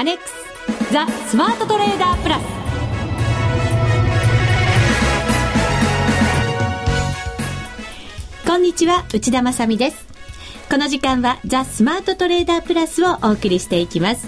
アネックスザ・スマートトレーダープラス。こんにちは内田まさです。この時間はザ・スマートトレーダープラスをお送りしていきます。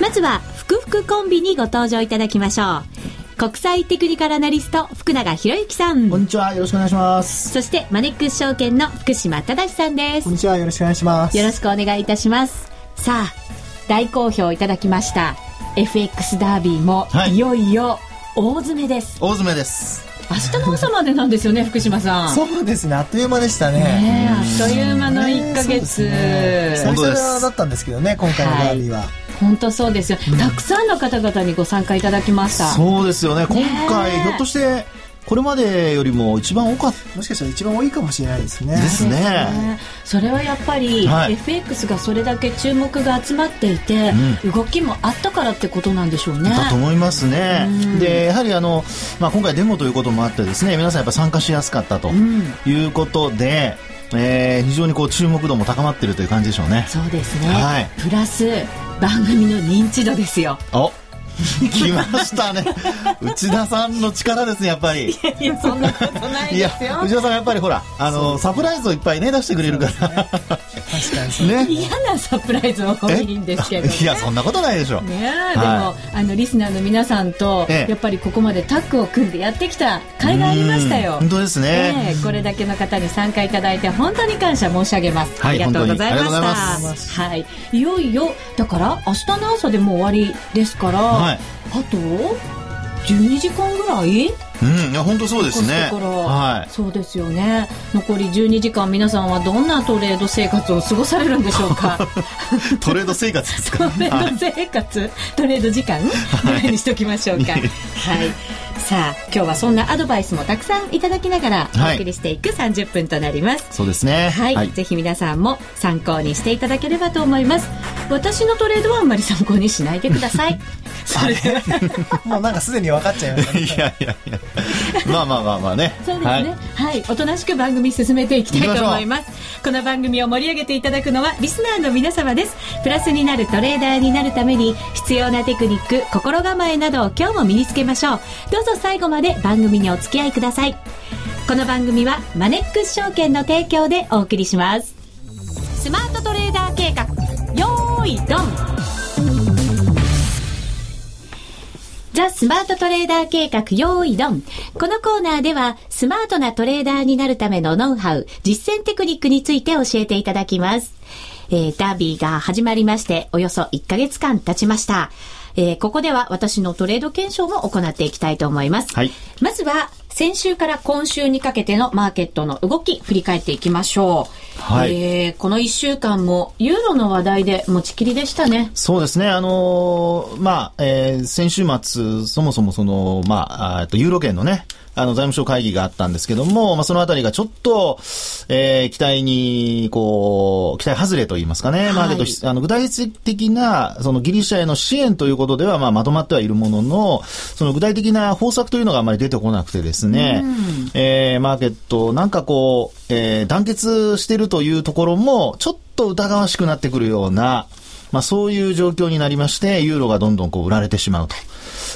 まずは福福コンビにご登場いただきましょう。国際テクニカルアナリスト福永博之さん。こんにちはよろしくお願いします。そしてマネックス証券の福島正さんです。こんにちはよろしくお願いします。よろしくお願いいたします。さあ大好評いただきました FX ダービーも、はい、いよいよ大詰めです。大詰めです。明日の朝までなんですよね 福島さん。そうですねあっという間でしたね。ねあっという間の1か月、ね、最初だったんですけどね今回のダービーは、はい本当そうですよ、うん、たくさんの方々にご参加いただきました。そうですよね。今回ひょっとしてこれまでよりも一番多かった。もしかしたら一番多いかもしれないですね。ですね。それはやっぱり、はい、FX がそれだけ注目が集まっていて、うん、動きもあったからってことなんでしょうね。だと思いますね、でやはりあの、まあ、今回デモということもあってですね皆さんやっぱ参加しやすかったということで、うん、えー、非常にこう注目度も高まっているという感じでしょうね。そうですね、はい、プラス番組の認知度ですよ。お 来ましたね。内田さんの力ですねやっぱり。いやいやそんなことないですよ。内田さんやっぱりほらあのサプライズをいっぱいね出してくれるから、ね、確かにね。嫌なサプライズ多いんですけど、ね、いやそんなことないでしょね、はい、でもあのリスナーの皆さんと、やっぱりここまでタッグを組んでやってきた甲斐がありましたよ。本当ですね、これだけの方に参加いただいて本当に感謝申し上げます、はい、ありがとうございました。はい。いよいよだから明日の朝でもう終わりですから、はいあと12時間ぐらい？うん、いや本当そうですね。はい。そうですよね。残り12時間皆さんはどんなトレード生活を過ごされるんでしょうか？トレード生活ですか？トレード生活、はい、トレード時間？ぐらいにしときましょうか。はい。さあ今日はそんなアドバイスもたくさんいただきながらお送りしていく30分となります。はい、そうですね。はい、はい、ぜひ皆さんも参考にしていただければと思います。私のトレードはあんまり参考にしないでください。それもうなんかすでに分かっちゃいました、ね、いやいやいや。まあまあまあまあね。そうですね、はい、はい、おとなしく番組進めていきたいと思います。この番組を盛り上げていただくのはリスナーの皆様です。プラスになるトレーダーになるために必要なテクニック心構えなどを今日も身につけましょう。どうぞ最後まで番組にお付き合いくださいこの番組はマネックス証券の提供でお送りしますスマートトレーダー計画よーいドンザ・スマートトレーダー計画用意ドン。このコーナーでは、スマートなトレーダーになるためのノウハウ、実践テクニックについて教えていただきます。えー、ダービーが始まりまして、およそ1ヶ月間経ちました。えー、ここでは私のトレード検証も行っていきたいと思います。はい。まずは、先週から今週にかけてのマーケットの動き、振り返っていきましょう。はい。えー、この1週間も、ユーロの話題で持ちきりでしたね。そうですね。あのー、まあ、えー、先週末、そもそもその、まあ、あとユーロ圏のね、あの、財務省会議があったんですけども、まあ、そのあたりがちょっと、えー、期待に、こう、期待外れと言いますかね。はい、まあ、あの、具体的な、そのギリシャへの支援ということでは、まあ、まとまってはいるものの、その具体的な方策というのがあまり出てこなくてですね、うん、えー、マーケット、なんかこう、えー、団結してるというところも、ちょっと疑わしくなってくるような、まあ、そういう状況になりまして、ユーロがどんどんこう売られてしまうと。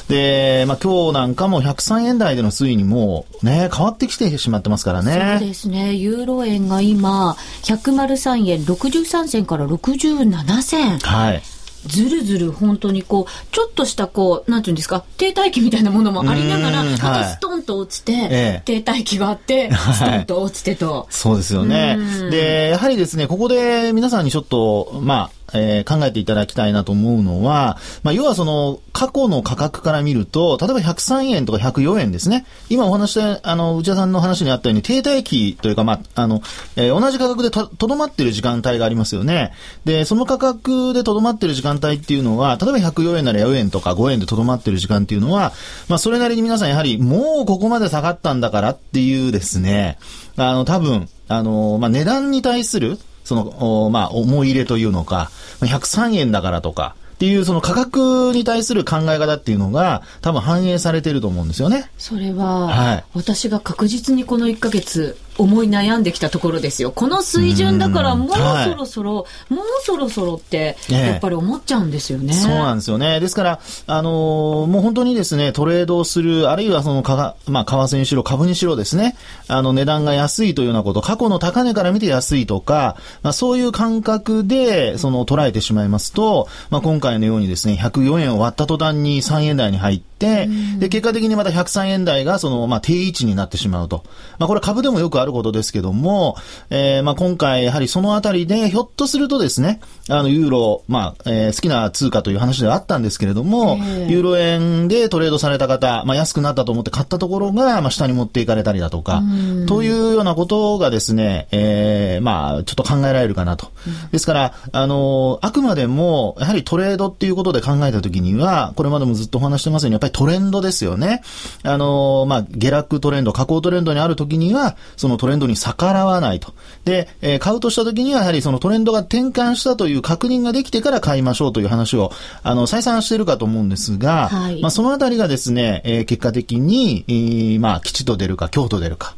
で、まあ今日なんかも103円台での推移にもね、変わってきてしまってますからね。そうですね。ユーロ円が今、103円63銭から67銭。はい。ずるずる本当にこう、ちょっとしたこう、なんていうんですか、停滞期みたいなものもありながら、またストンと落ちて、ええ、停滞期があって、ストンと落ちてと。そうですよね。で、やはりですね、ここで皆さんにちょっと、まあ、えー、考えていただきたいなと思うのは、まあ、要はその、過去の価格から見ると、例えば103円とか104円ですね。今お話して、あの、内田さんの話にあったように、停滞期というか、まあ、あの、えー、同じ価格でとどまってる時間帯がありますよね。で、その価格でとどまってる時間帯っていうのは、例えば104円なら4円とか5円でとどまってる時間っていうのは、まあ、それなりに皆さんやはり、もうここまで下がったんだからっていうですね、あの、多分、あの、まあ、値段に対する、その、まあ、思い入れというのか、103円だからとか、っていうその価格に対する考え方っていうのが多分反映されてると思うんですよね。それは、はい、私が確実にこの1ヶ月思い悩んできたところですよ。この水準だからもうそろそろ、はい、もうそろそろって、やっぱり思っちゃうんですよね。そうなんですよね。ですから、あのー、もう本当にですね、トレードをする、あるいはそのかまあ、為替にしろ、株にしろですね、あの、値段が安いというようなこと、過去の高値から見て安いとか、まあ、そういう感覚で、その、捉えてしまいますと、まあ、今回のようにですね、104円を割った途端に3円台に入って、で、結果的にまた103円台が、その、まあ、定位置になってしまうと。まあ、これ株でもよくあることですけども、えー、まあ、今回、やはりそのあたりで、ひょっとするとですね、あの、ユーロ、まあ、えー、好きな通貨という話ではあったんですけれども、ユーロ円でトレードされた方、まあ、安くなったと思って買ったところが、まあ、下に持っていかれたりだとか、というようなことがですね、えー、まあ、ちょっと考えられるかなと。ですから、あの、あくまでも、やはりトレードっていうことで考えたときには、これまでもずっとお話してますように、やっぱりトレンドですよね。あの、まあ、下落トレンド、下降トレンドにあるときには、そのトレンドに逆らわないと。で、えー、買うとしたときには、やはりそのトレンドが転換したという確認ができてから買いましょうという話を、あの、再三しているかと思うんですが、はい、まあ、そのあたりがですね、えー、結果的に、えー、まあ、吉と出るか、強と出るか。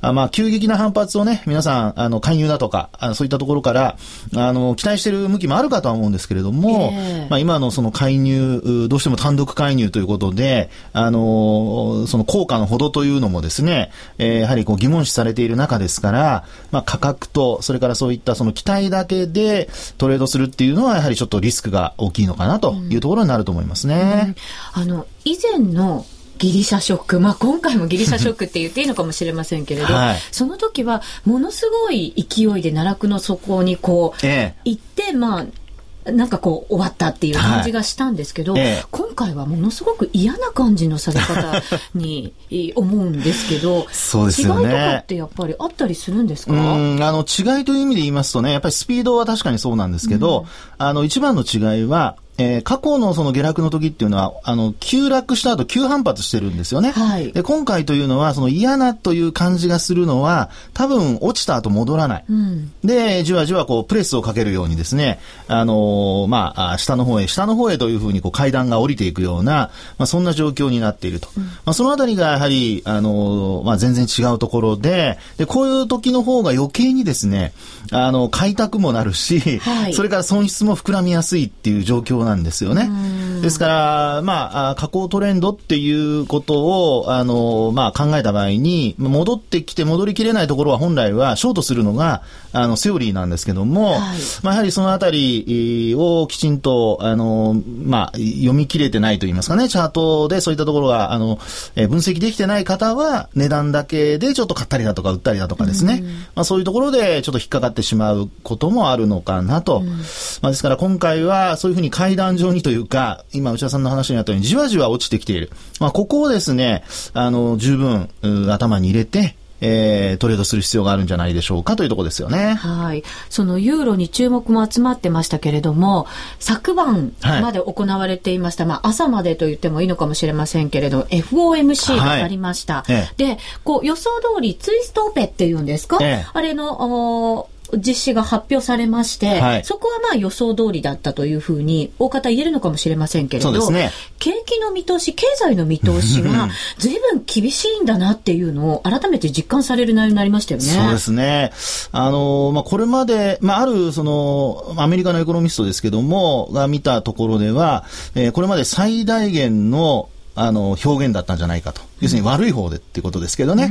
あまあ、急激な反発をね、皆さん、あの、勧誘だとか、あそういったところから、あの、期待している向きもあるかとは思うんですけれども、えー、まあ、今のその介入、どうしても単独介入ということで、あの、その効果のほどというのもですね、えー、やはりこう疑問視されている中ですから、まあ、価格と、それからそういったその期待だけでトレードするっていうのは、やはりちょっとリスクが大きいのかなというところになると思いますね。うんうん、あの、以前のギリシャショック、まあ、今回もギリシャショックって言っていいのかもしれませんけれど、はい、その時はものすごい勢いで奈落の底にこう、ええ、行って、まあ、なんかこう終わったっていう感じがしたんですけど、はい。ええ、今回はものすごく嫌な感じのされ方に思うんですけど、そうですよね。違いとかってやっぱりあったりするんですか？あの違いという意味で言いますとね、やっぱりスピードは確かにそうなんですけど、うん、あの一番の違いは、えー、過去のその下落の時っていうのは、あの、急落した後急反発してるんですよね。はい。で、今回というのは、その嫌なという感じがするのは、多分落ちた後戻らない。うん、で、じわじわこう、プレスをかけるようにですね、あのー、まあ、下の方へ、下の方へというふうにこう、階段が降りていくような、まあ、そんな状況になっていると。うん、まあ、そのあたりがやはり、あのー、まあ、全然違うところで、で、こういう時の方が余計にですね、あの、開拓もなるし、はい、それから損失も膨らみやすいっていう状況なんですよね。ですから、まあ、下降トレンドっていうことを、あの、まあ、考えた場合に、戻ってきて戻りきれないところは本来はショートするのが、あの、セオリーなんですけども、はい、まあ、やはりそのあたりをきちんと、あの、まあ、読み切れてないと言いますかね、チャートでそういったところが、あの、え分析できてない方は、値段だけでちょっと買ったりだとか売ったりだとかですね、まあ、そういうところでちょっと引っかかってしまうこともあるのかなと。まあ、ですから今回はそういうふうに階段状にというか、今内田さんの話にあったようにじわじわ落ちてきている。まあ、ここをですね、あの、十分、頭に入れて、えー、トレードする必要があるんじゃないでしょうかというところですよね。はい。そのユーロに注目も集まってましたけれども、昨晩まで行われていました、はい、まあ朝までと言ってもいいのかもしれませんけれど、FOMC がありました。はい、で、こう予想通りツイストオペっていうんですか、ええ、あれの、実施が発表されまして、はい、そこはまあ予想通りだったというふうに大方言えるのかもしれませんけれど、ね、景気の見通し、経済の見通しが随分厳しいんだなっていうのを改めて実感される内容になりましたよね。そうですね。あの、まあ、これまで、まあ、ある、その、アメリカのエコノミストですけども、が見たところでは、えー、これまで最大限のあの、表現だったんじゃないかと。要するに悪い方でっていうことですけどね。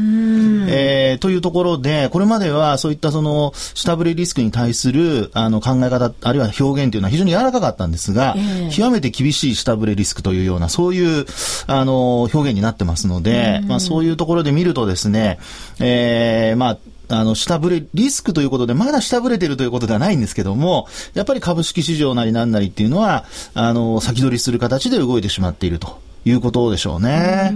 えー、というところで、これまではそういったその、下振れリスクに対する、あの、考え方、あるいは表現というのは非常に柔らかかったんですが、えー、極めて厳しい下振れリスクというような、そういう、あの、表現になってますので、まあそういうところで見るとですね、えー、まあ、あの、下振れ、リスクということで、まだ下振れてるということではないんですけども、やっぱり株式市場なりなんなりっていうのは、あの、先取りする形で動いてしまっていると。いうことでしょうね。う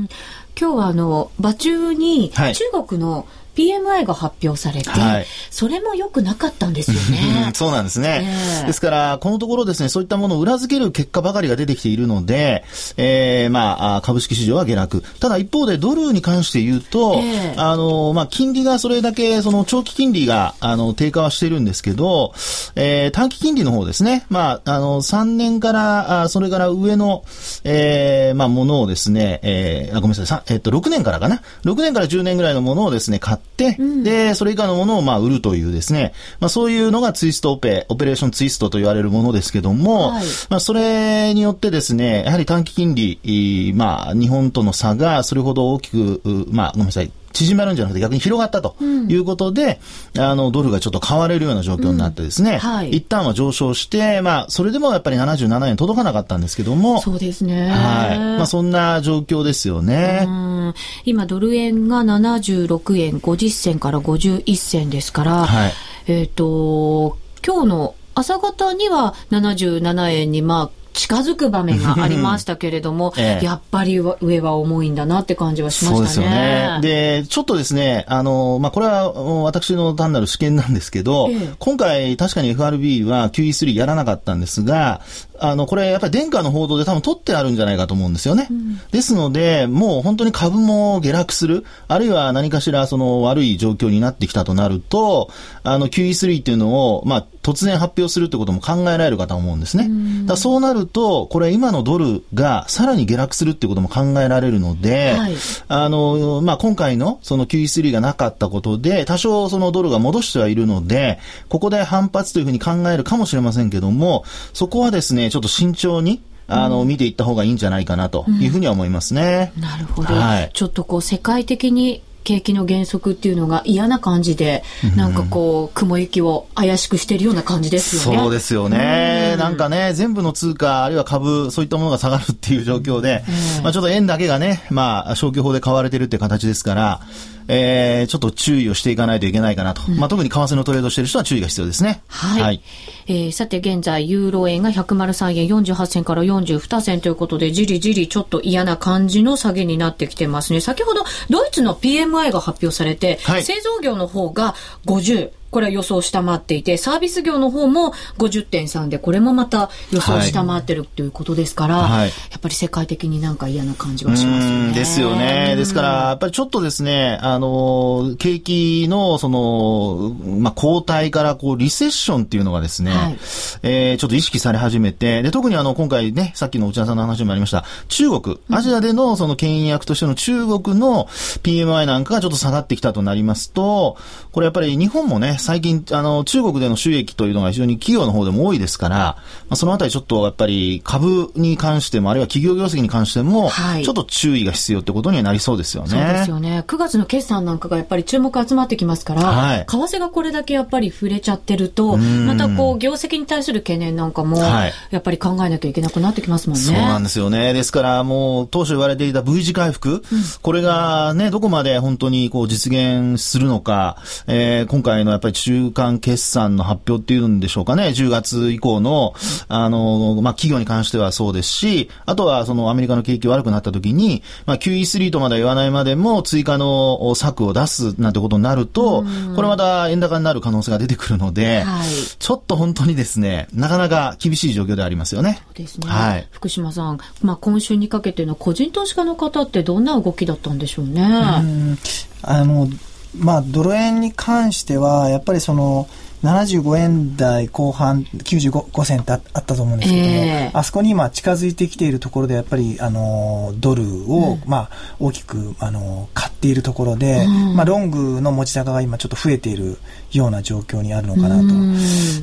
今日はあの、場中に中国の、はい PMI が発表されて、はい、それも良くなかったんですよね。そうなんですね、えー、ですから、このところですね、そういったものを裏付ける結果ばかりが出てきているので、えー、まあ、株式市場は下落。ただ一方でドルに関して言うと、えー、あの、まあ、金利がそれだけ、その長期金利が、あの、低下はしているんですけど、えー、短期金利の方ですね、まあ、あの、3年から、あそれから上の、えー、まあ、ものをですね、えー、あごめんなさい、えっと、6年からかな。6年から10年ぐらいのものをですね、買っって、で、それ以下のものをまあ売るというですね、まあそういうのがツイストオペ、オペレーションツイストと言われるものですけども、はい。まあそれによってですね、やはり短期金利、まあ日本との差がそれほど大きく、うまあごめんなさい、縮まるんじゃなくて逆に広がったということで、あの、ドルがちょっと買われるような状況になってですね、はい一旦は上昇して、まあ、それでもやっぱり77円届かなかったんですけども、そうですね。はい。まあ、そんな状況ですよね。うん今、ドル円が76円50銭から51銭ですから、はいえっ、と、今日の朝方には77円に、まあ、近づく場面がありましたけれども、ええやっぱり上は重いんだなって感じはしまそうですしたね。よね。で、ちょっとですね、あの、まあ、これはうん私の単なる試験なんですけど、ええ今回確かに FRB は QE3 やらなかったんですが、あの、これやっぱり殿下の報道で多分取ってあるんじゃないかと思うんですよね。ですので、もう本当に株も下落する、あるいは何かしらその悪い状況になってきたとなると、あの QE3 っていうのを、まあ、突然発表するってことも考えられるかと思うんですね。だからそうなると、これ今のドルがさらに下落するってことも考えられるので、はいあの、まあ、今回のその QE3 がなかったことで、多少そのドルが戻してはいるので、ここで反発というふうに考えるかもしれませんけども、そこはですね、ちょっと慎重に、あの、見ていった方がいいんじゃないかなというふうには思いますね。なるほど、はい。ちょっとこう世界的に景気の減速っていうのが嫌な感じで、なんかこう雲行きを怪しくしてるような感じですよね。そうですよね。なんかね、全部の通貨、あるいは株、そういったものが下がるっていう状況で、まあちょっと円だけがね、まあ消去法で買われてるっていう形ですから、えー、ちょっと注意をしていかないといけないかなと。まあ特に為替のトレードしてる人は注意が必要ですね。はい。えーさて現在、ユーロ円が103円48銭から42銭ということで、じりじりちょっと嫌な感じの下げになってきてますね。先ほど、ドイツの PMI が発表されて、はい製造業の方が50、これは予想を下回っていて、サービス業の方も50.3で、これもまた予想を下回ってるということですから、はい。やっぱり世界的になんか嫌な感じがしますよね。うんですよね。ですから、やっぱりちょっとですね、あの、景気の、その、まあ、後退から、こう、リセッションっていうのがですね、はい。えーちょっと意識され始めて、で、特にあの、今回ね、さっきの内田さんの話にもありました、中国、アジアでの、その、牽引役としての中国の PMI なんかがちょっと下がってきたとなりますと、これやっぱり日本もね、最近、あの、中国での収益というのが非常に企業の方でも多いですから、まあ、そのあたりちょっとやっぱり株に関しても、あるいは企業業績に関しても、はいちょっと注意が必要ってことにはなりそうですよね。そうですよね。9月の決算なんかがやっぱり注目集まってきますから、はい為替がこれだけやっぱり触れちゃってると、またこう、業績に対する懸念なんかも、はいやっぱり考えなきゃいけなくなってきますもんね。そうなんですよね。ですからもう当初言われていた V 字回復、これがね、どこまで本当にこう実現するのか、えー今回のやっぱり中間決算の発表っていうんでしょうかね、10月以降の、あの、まあ、企業に関してはそうですし、あとはそのアメリカの景気悪くなった時に、まあ、QE3 とまでは言わないまでも追加の策を出すなんてことになると、これまた円高になる可能性が出てくるので、はいちょっと本当にですね、なかなか厳しい状況ではありますよね。そうですね。はい福島さん、まあ今週にかけての個人投資家の方ってどんな動きだったんでしょうね。うんあの、まあ、ドル円に関しては、やっぱりその、75円台後半95銭ってああったと思うんですけども、ええ。あそこに今近づいてきているところでやっぱりあのドルを、まあ、大きくあの買っているところで、まあ、ロングの持ち高が今ちょっと増えているような状況にあるのかなと。うん。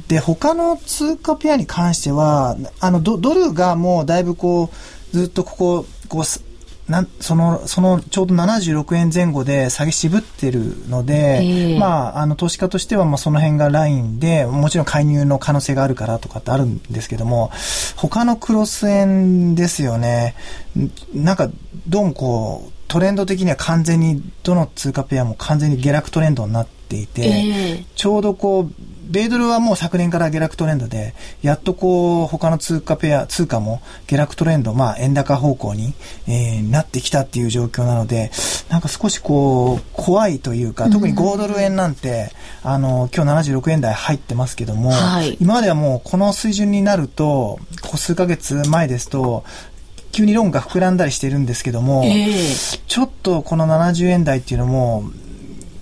で他の通貨ペアに関してはあのドドルがもうだいぶこうずっとこここうすなんそのそのちょうど76円前後で下げ渋ってるので、ええ。まあ、あの投資家としてはまあその辺がラインでもちろん介入の可能性があるからとかってあるんですけども他のクロス円ですよね。んなんかどうもこうトレンド的には完全にどの通貨ペアも完全に下落トレンドになっていて、ええ。ちょうどこう、米ドルはもう昨年から下落トレンドで、やっとこう、他の通貨ペア、通貨も下落トレンド、まあ、円高方向に、えーなってきたっていう状況なので、なんか少しこう、怖いというか、特に5ドル円なんて、あの、今日76円台入ってますけども、はい。今まではもうこの水準になると、ここ数ヶ月前ですと、急にロングが膨らんだりしてるんですけども、ええ。ちょっとこの70円台っていうのも、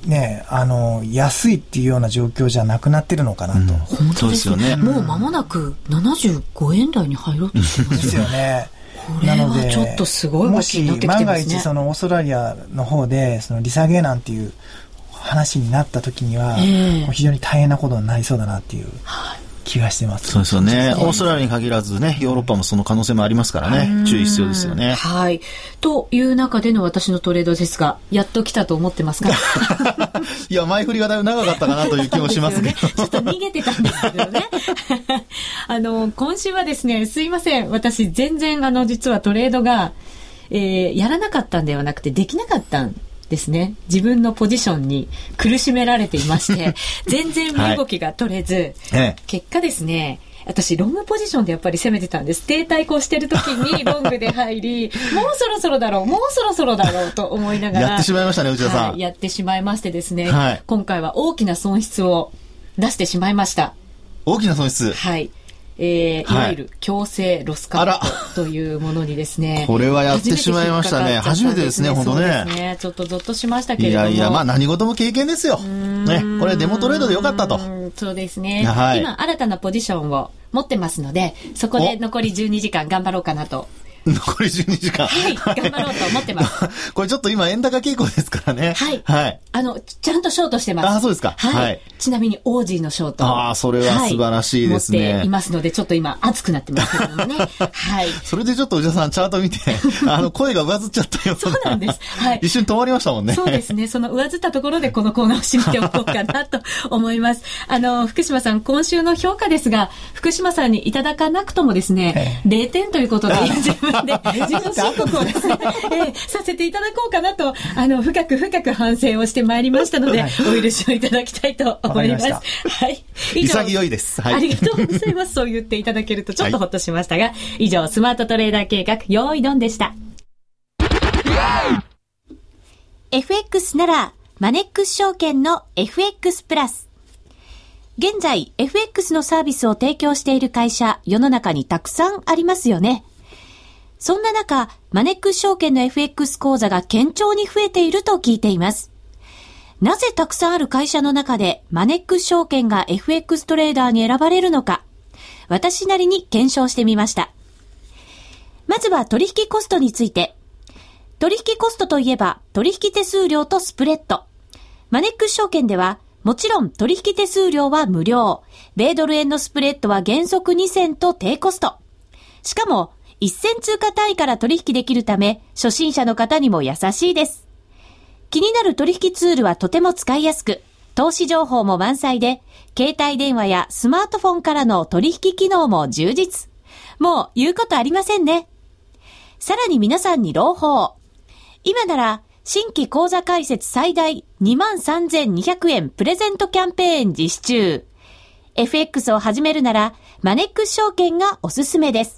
ね、あの、安いっていうような状況じゃなくなってるのかなと。本当ですよね。そうですよね。もう間もなく75円台に入ろうとしてますですよね。これはちょっとすごいもし万が一そのオーストラリアの方でその利下げなんていう話になった時には、非常に大変なことになりそうだなっていう気がしてます。そうですよね。オーストラリアに限らずね、ヨーロッパもその可能性もありますからね、注意必要ですよね。はい。という中での私のトレードですが、やっと来たと思ってますか？いや、前振りがだいぶ長かったかなという気もしますけねちょっと逃げてたんですけどね。あの、今週はですね、すいません。私、全然、あの、実はトレードが、えーやらなかったんではなくて、できなかったんですね。自分のポジションに苦しめられていまして、全然身動きが取れず、ええ結果ですね、私、ロングポジションでやっぱり攻めてたんです。停滞こうしてる時に ロングで入り、もうそろそろだろう、もうそろそろだろうと思いながら。やってしまいましたね内田さんはいやってしまいましてですね、はい今回は大きな損失を出してしまいました。大きな損失。はい。えーはいいわゆる強制ロスカットというものにですね。これはやってしまいましたね初めてですね本当ねそうですね。ちょっとゾッとしましたけれども。いやいや、まあ何事も経験ですよ。ね。これデモトレードでよかったとう。んそうですね。はい今、新たなポジションを持ってますので、そこで残り12時間頑張ろうかなと。残り12時間。はい、頑張ろうと思ってます。これちょっと今円高傾向ですからね。はい。はい。あの、ちゃんとショートしてます。あそうですかはい。はいちなみに、オージーのショート。あーそれは素晴らしいですねは持っていますので、ちょっと今、熱くなってますけどもね。はい。それでちょっと内田さんチャート見て、あの声が上ずっちゃったようそうなんですはい一瞬止まりましたもんね。そうですね。その上ずったところでこのコーナーを締めておこうかなと思います。あの、福島さん、今週の評価ですが、福島さんにいただかなくともですね、0点ということで、で、自分申告をですね、えーさせていただこうかなと、あの、深く深く反省をしてまいりましたので、はいお許しをいただきたいと思います。わかりはい。以上潔いですはいありがとうございます。そう言っていただけるとちょっとほっとしましたが、以上、スマートトレーダー計画、用意ドンでした。FX なら、マネックス証券の FX プラス。現在、FX のサービスを提供している会社、世の中にたくさんありますよね。そんな中、マネックス証券の FX 講座が堅調に増えていると聞いています。なぜたくさんある会社の中で、マネックス証券が FX トレーダーに選ばれるのか、私なりに検証してみました。まずは取引コストについて、取引コストといえば、取引手数料とスプレッド。マネックス証券では、もちろん取引手数料は無料。米ドル円のスプレッドは原則2銭と低コスト。しかも、1銭通貨単位から取引できるため、初心者の方にも優しいです。気になる取引ツールはとても使いやすく、投資情報も満載で、携帯電話やスマートフォンからの取引機能も充実。もう言うことありませんね。さらに皆さんに朗報。今なら、新規口座開設最大23,200円プレゼントキャンペーン実施中。FX を始めるなら、マネックス証券がおすすめです。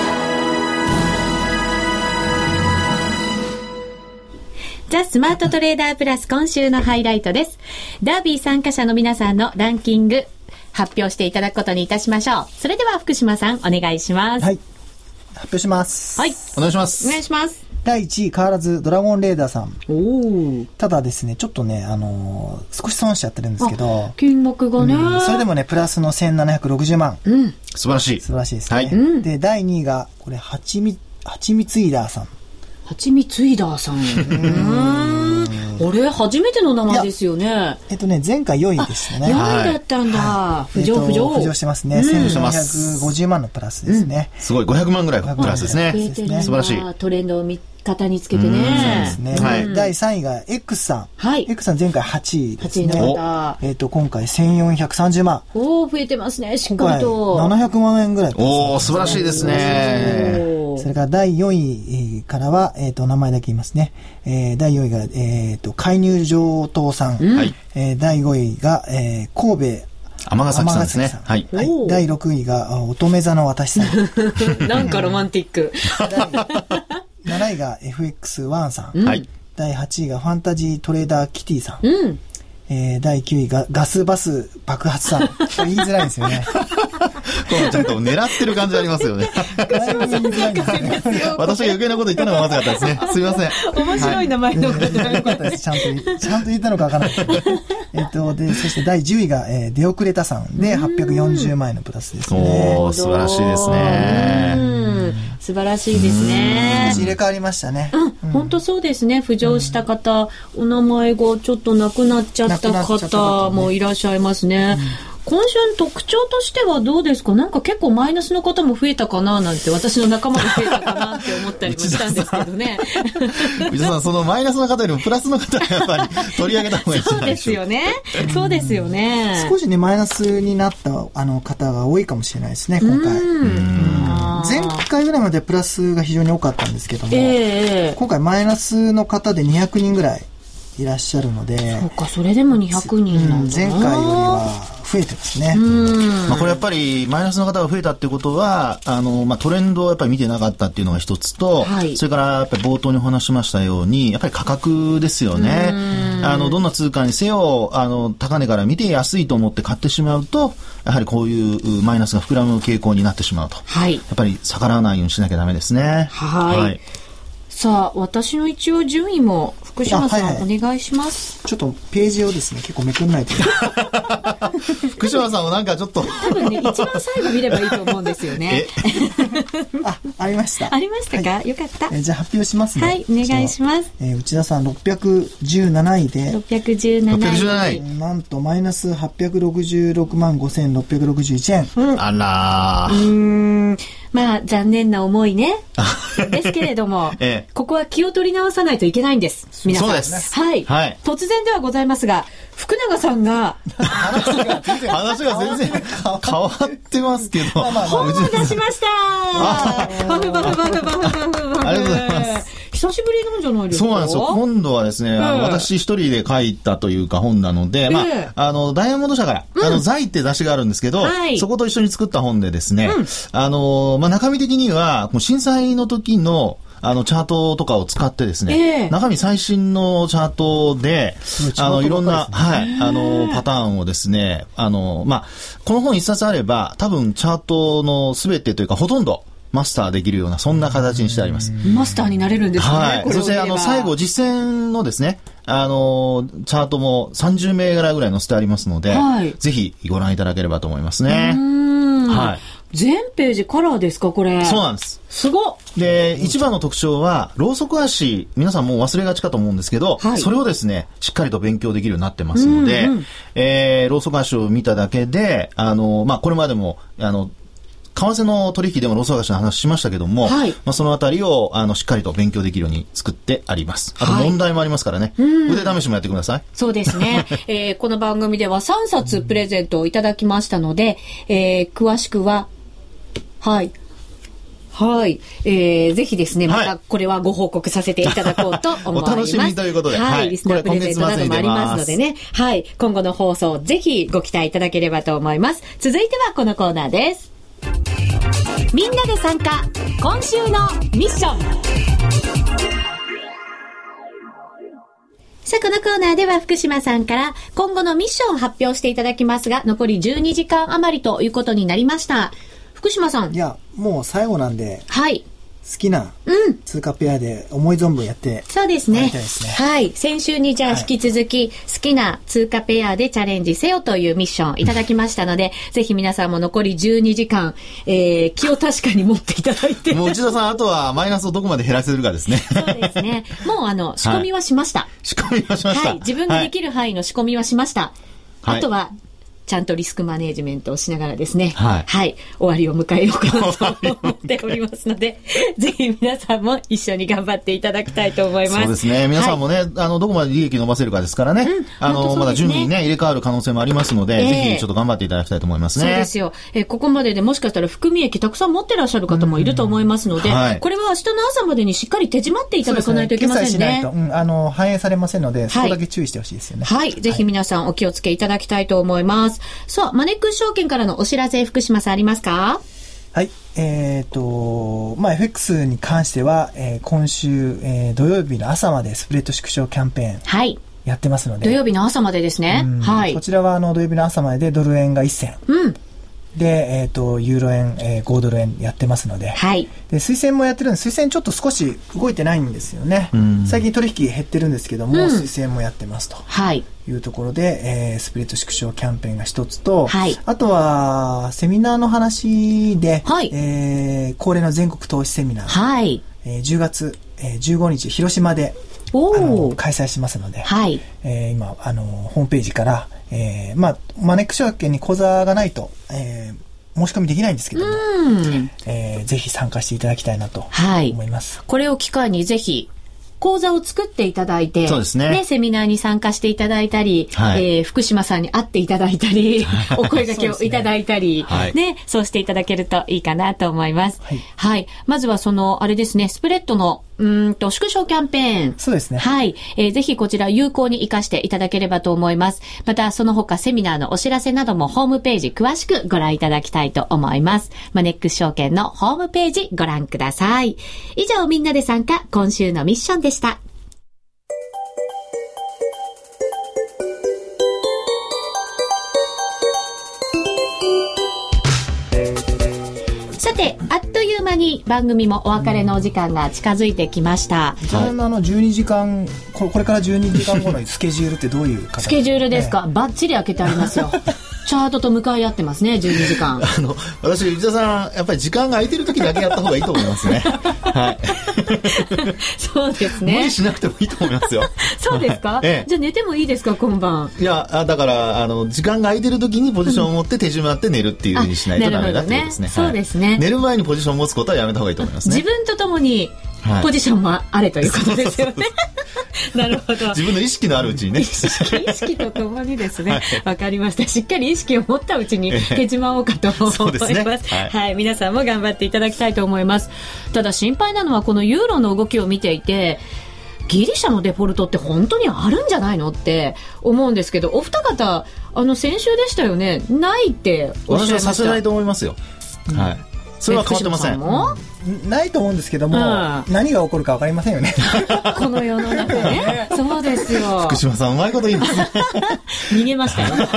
ザ・スマートトレーダープラス今週のハイライトです。ダービー参加者の皆さんのランキング発表していただくことにいたしましょう。それでは福島さんお願いします。はい。発表します。はい。お願いします。お願いします。第1位変わらずドラゴンレーダーさん。おお。ただですね、ちょっとね、あのー少し損しちゃってるんですけど、金額がね、うんそれでもね、プラスの1760万。うん。素晴らしい。素晴らしいですね。はいで、第2位が、これ、はちみ、はちみつイダーさん。はちみついだーさん。うーん。あれ、初めての名前ですよね。えっとね、前回4位でしたね。4位だったんだ。浮上えっと浮上。浮上してますね。してます1450万のプラスですね。すごい、500万ぐらいプラスですね。素晴らしい。トレンドを味方につけてそうでねす。ね。はい第3位が X さん。はい。X さん前回8位です8位のね。方。えっと、今回1430万。おお増えてますね、しっかりと。700万円ぐらいプラスおー、素晴らしいですね。おーおーそれから第4位からは、えっ、と、お名前だけ言いますね。えー第4位が、えっ、と、介入上等さん。はい。えー第5位が、えー神戸尼崎さんですねはいはいおー第6位が、あ乙女座の私さん。なんかロマンティック。7位が FX1 さん。はい。第8位がファンタジートレーダーキティさん。うん。えー第9位がガスバス爆発さん。言いづらいんですよね。このちょっと狙ってる感じありますよね。だいぶ言いづらいんですよね。私が余計なこと言ったのがまずかったですね。すみません。面白い名前の方がよかったです。ちゃんとちゃんと言ったのかわからないですけど。えっと、で、そして第10位が、えー出遅れたさんで840万円のプラスですね。おー、素晴らしいですうね。ん。素晴らしいですね。入れ替わりましたね。うん、本当そうですね。浮上した方、お名前がちょっとなくなっちゃった方もいらっしゃいますね。今週の特徴としてはどうですか？なんか結構マイナスの方も増えたかななんて、私の仲間が増えたかなって思ったりもしたんですけどね。藤田さん、そのマイナスの方よりもプラスの方はやっぱり取り上げた方がいいそうで。すよね。そうですよね。少しね、マイナスになったあの方が多いかもしれないですね、今回。あー前回ぐらいまでプラスが非常に多かったんですけども、ええええ。今回マイナスの方で200人ぐらいいらっしゃるので、そうか、それでも200人なんだな。前回よりは増えてますね。うん。まあこれやっぱりマイナスの方が増えたっていうことは、あの、まあトレンドをやっぱり見てなかったっていうのが一つと、はいそれからやっぱり冒頭にお話ししましたように、やっぱり価格ですよね。あの、どんな通貨にせよ、あの、高値から見て安いと思って買ってしまうと、やはりこういううマイナスが膨らむ傾向になってしまうと。はい。やっぱり逆らわないようにしなきゃダメですね。はいさあ、私の一応順位も福島さん、あはいはいお願いします。ちょっとページをですね、結構めくんないと。福島さんもなんかちょっと、多分ね、一番最後見ればいいと思うんですよね。あ、ありました。ありましたか、よかった。えーじゃあ発表しますね。はい、お願いします。えー内田さん617位で、617 617位。なんとマイナス866万5661円。あらうん、まあ、残念な思いね。ですけれども、ええここは気を取り直さないといけないんです。皆さん。そうです。はい。はい。突然ではございますが、福永さんが、話が全然変わってますけど。本を出しました。バフバフバフバフバフバフ。ありがとうございます。久しぶりなんじゃないですかそうなんですよ。今度はですね、あのええ私一人で書いたというか本なので、まええあ、あの、ダイヤモンド社から、あの、財って雑誌があるんですけど、はい。そこと一緒に作った本でですね、あの、まあ、中身的には、震災の時の、あの、チャートとかを使ってですね、ええ中身最新のチャートであの、いろんな、はい、あの、パターンをですね、あの、まあ、この本一冊あれば、多分チャートのすべてというか、ほとんど、マスターできるような、そんな形にしてあります。マスターになれるんですね。はい。そして、あの、最後、実践のですね、あの、チャートも30銘柄ぐらい載せてありますので、はいぜひご覧いただければと思いますね。うん。はい。全ページカラーですか、これ？そうなんです。すごっで、一番の特徴は、ローソク足、皆さんもう忘れがちかと思うんですけど、はいそれをですね、しっかりと勉強できるようになってますので、うんうんえー、ローソク足を見ただけで、あの、まあ、これまでも、あの、為替の取引でもローソク足の話しましたけども、はいまあ、そのあたりを、あの、しっかりと勉強できるように作ってあります。あとはい問題もありますからね、腕試しもやってください。そうですね。えーこの番組では3冊プレゼントをいただきましたので、えー詳しくは、はい。はい。えーぜひですね、またはいこれはご報告させていただこうと思います。お楽しみということではい。はいリスナープレゼントなどもありますのでね。はい。今後の放送、ぜひご期待いただければと思います。続いてはこのコーナーです。みんなで参加、今週のミッション。さあ、このコーナーでは福島さんから今後のミッションを発表していただきますが、残り12時間余りということになりました。福島さんい。や、もう最後なんで、はい。好きなうん。通貨ペアで思い存分やって、そうですね。やりたいですねはい。先週にじゃあはい引き続き、好きな通貨ペアでチャレンジせよというミッションいただきましたので、ぜひ皆さんも残り12時間、えー、気を確かに持っていただいて。もう内田さん、あとはマイナスをどこまで減らせるかですね。そうですね。もうあの、仕込みはしました。仕込みはしました。はい。自分ができる範囲の仕込みはしました。はいあとは、ちゃんとリスクマネジメントをしながらですね、はいはい、終わりを迎えようかなと思っておりますので、ぜひ皆さんも一緒に頑張っていただきたいと思います。そうですね。皆さんもはいね、あの、どこまで利益伸ばせるかですからね。うですねまだ準備にね、入れ替わる可能性もありますので、ええぜひちょっと頑張っていただきたいと思いますね。そうですよ。えーここまででもしかしたら含み益たくさん持ってらっしゃる方もいると思いますので、うんはいこれは明日の朝までにしっかり手締まっていただかないといけませんね。しないと、うん、あの、反映されませんので、そこだけ注意してほしいですよね。はい。ぜひ皆さんお気をつけいただきたいと思います。さあ、マネックス証券からのお知らせ、福島さんありますか？はい。えっ、と、まあ、FX に関しては、えー今週、えー土曜日の朝までスプレッド縮小キャンペーンはい。やってますので。土曜日の朝までですねうん。はいこ。ちらは、あの、土曜日の朝まででドル円が1銭。うん。で、えっ、と、ユーロ円、えー5ドル円やってますので。はい。で、水線もやってるんです。水線ちょっと少し動いてないんですよね。ん最近取引減ってるんですけども、うん水線もやってますと。はい。いうところで、えースプレッド縮小キャンペーンが一つと、はいあとは、セミナーの話で、はいえー恒例の全国投資セミナー、はい。えー10月、えー15日、広島で、あお。開催しますので、はい。えー今、あの、ホームページから、えーまあ、マネック証券に口座がないと、えー申し込みできないんですけども、うん。えーぜひ参加していただきたいなとはい思います。これを機会にぜひ、講座を作っていただいて、そうですねセミナーに参加していただいたり、はいえー福島さんに会っていただいたり、お声掛けをいただいたり、はいね、そうしていただけるといいかなと思います。はいはい。まずはその、あれですね、スプレッドの、うーんと、縮小キャンペーン。そうですね。はい。えーぜひこちら有効に活かしていただければと思います。また、その他セミナーのお知らせなどもホームページ詳しくご覧いただきたいと思います。マネックス証券のホームページご覧ください。以上、みんなで参加、今週のミッションでした。間に番組もお別れのお時間が近づいてきました。ちなみにあの、12時間、ここれから12時間後のスケジュールってどういう形？スケジュールですか、バッチリ開けてありますよ。チャートと向かい合ってますね、12時間。あの、私、内田さん、やっぱり時間が空いてる時だけやった方がいいと思いますね。はい。そうですね無理。しなくてもいいと思いますよ。そうですか、はいええじゃあ寝てもいいですか、今晩。いや、あだから、あの、時間が空いてる時にポジションを持って手順まって寝るっていうふうにしないとダメだってことですね。ねそうですねはい寝る前にポジションを持つことはやめた方がいいと思いますね。自分とともにはいポジションもあれということですよね。なるほど。自分の意識のあるうちにね。意識意識とともにですね、わ、かりました。しっかり意識を持ったうちに手締まおうかと思います。ねは、はいい皆さんも頑張っていただきたいと思います。ただ心配なのはこのユーロの動きを見ていて、ギリシャのデフォルトって本当にあるんじゃないのって思うんですけど、お二方、あの先週でしたよね、ないっておっしゃいました。私はさせないと思いますよ。はい。それは変わってません。ないと思うんですけども、うん何が起こるか分かりませんよね。この世の中ね。そうですよ。福島さん、うまいこと言いますね。逃げましたよ。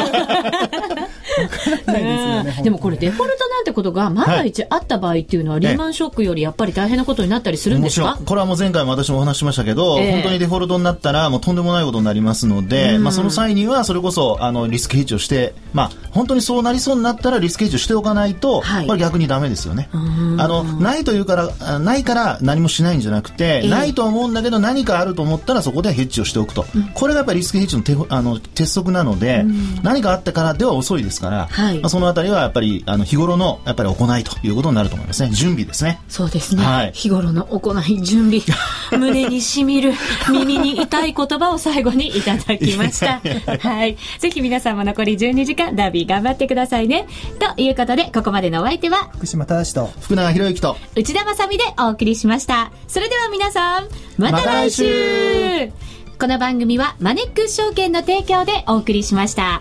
ないですよねうんでもこれデフォルトなんてことが万が一あった場合っていうのはリーマンショックよりやっぱり大変なことになったりするんですか？これはもう前回も私もお話ししましたけど、ええ。本当にデフォルトになったら、もうとんでもないことになりますので、まあその際には、それこそ、あの、リスクヘッジをして、まあ、本当にそうなりそうになったら、リスクヘッジをしておかないと、はい。これ逆にダメですよね。あの、ないというから、あないから何もしないんじゃなくて、ええ。ないと思うんだけど、何かあると思ったら、そこでヘッジをしておくと。これがやっぱりリスクヘッジの手あの鉄則なので、何かあってからでは遅いですから、はいまあ、そのあたりはやっぱり、あの、日頃の、やっぱり行いということになると思いますね。準備ですね。そうですね、はい日頃の行い、準備、胸にしみる、耳に痛い言葉を最後にいただきました。はい。ぜひ皆さんも残り12時間、ダービー頑張ってくださいね。ということで、ここまでのお相手は、福島正と。福永博之と、内田まさみでお送りしました。それでは皆さん、また来週また来この番組はマネックス証券の提供でお送りしました。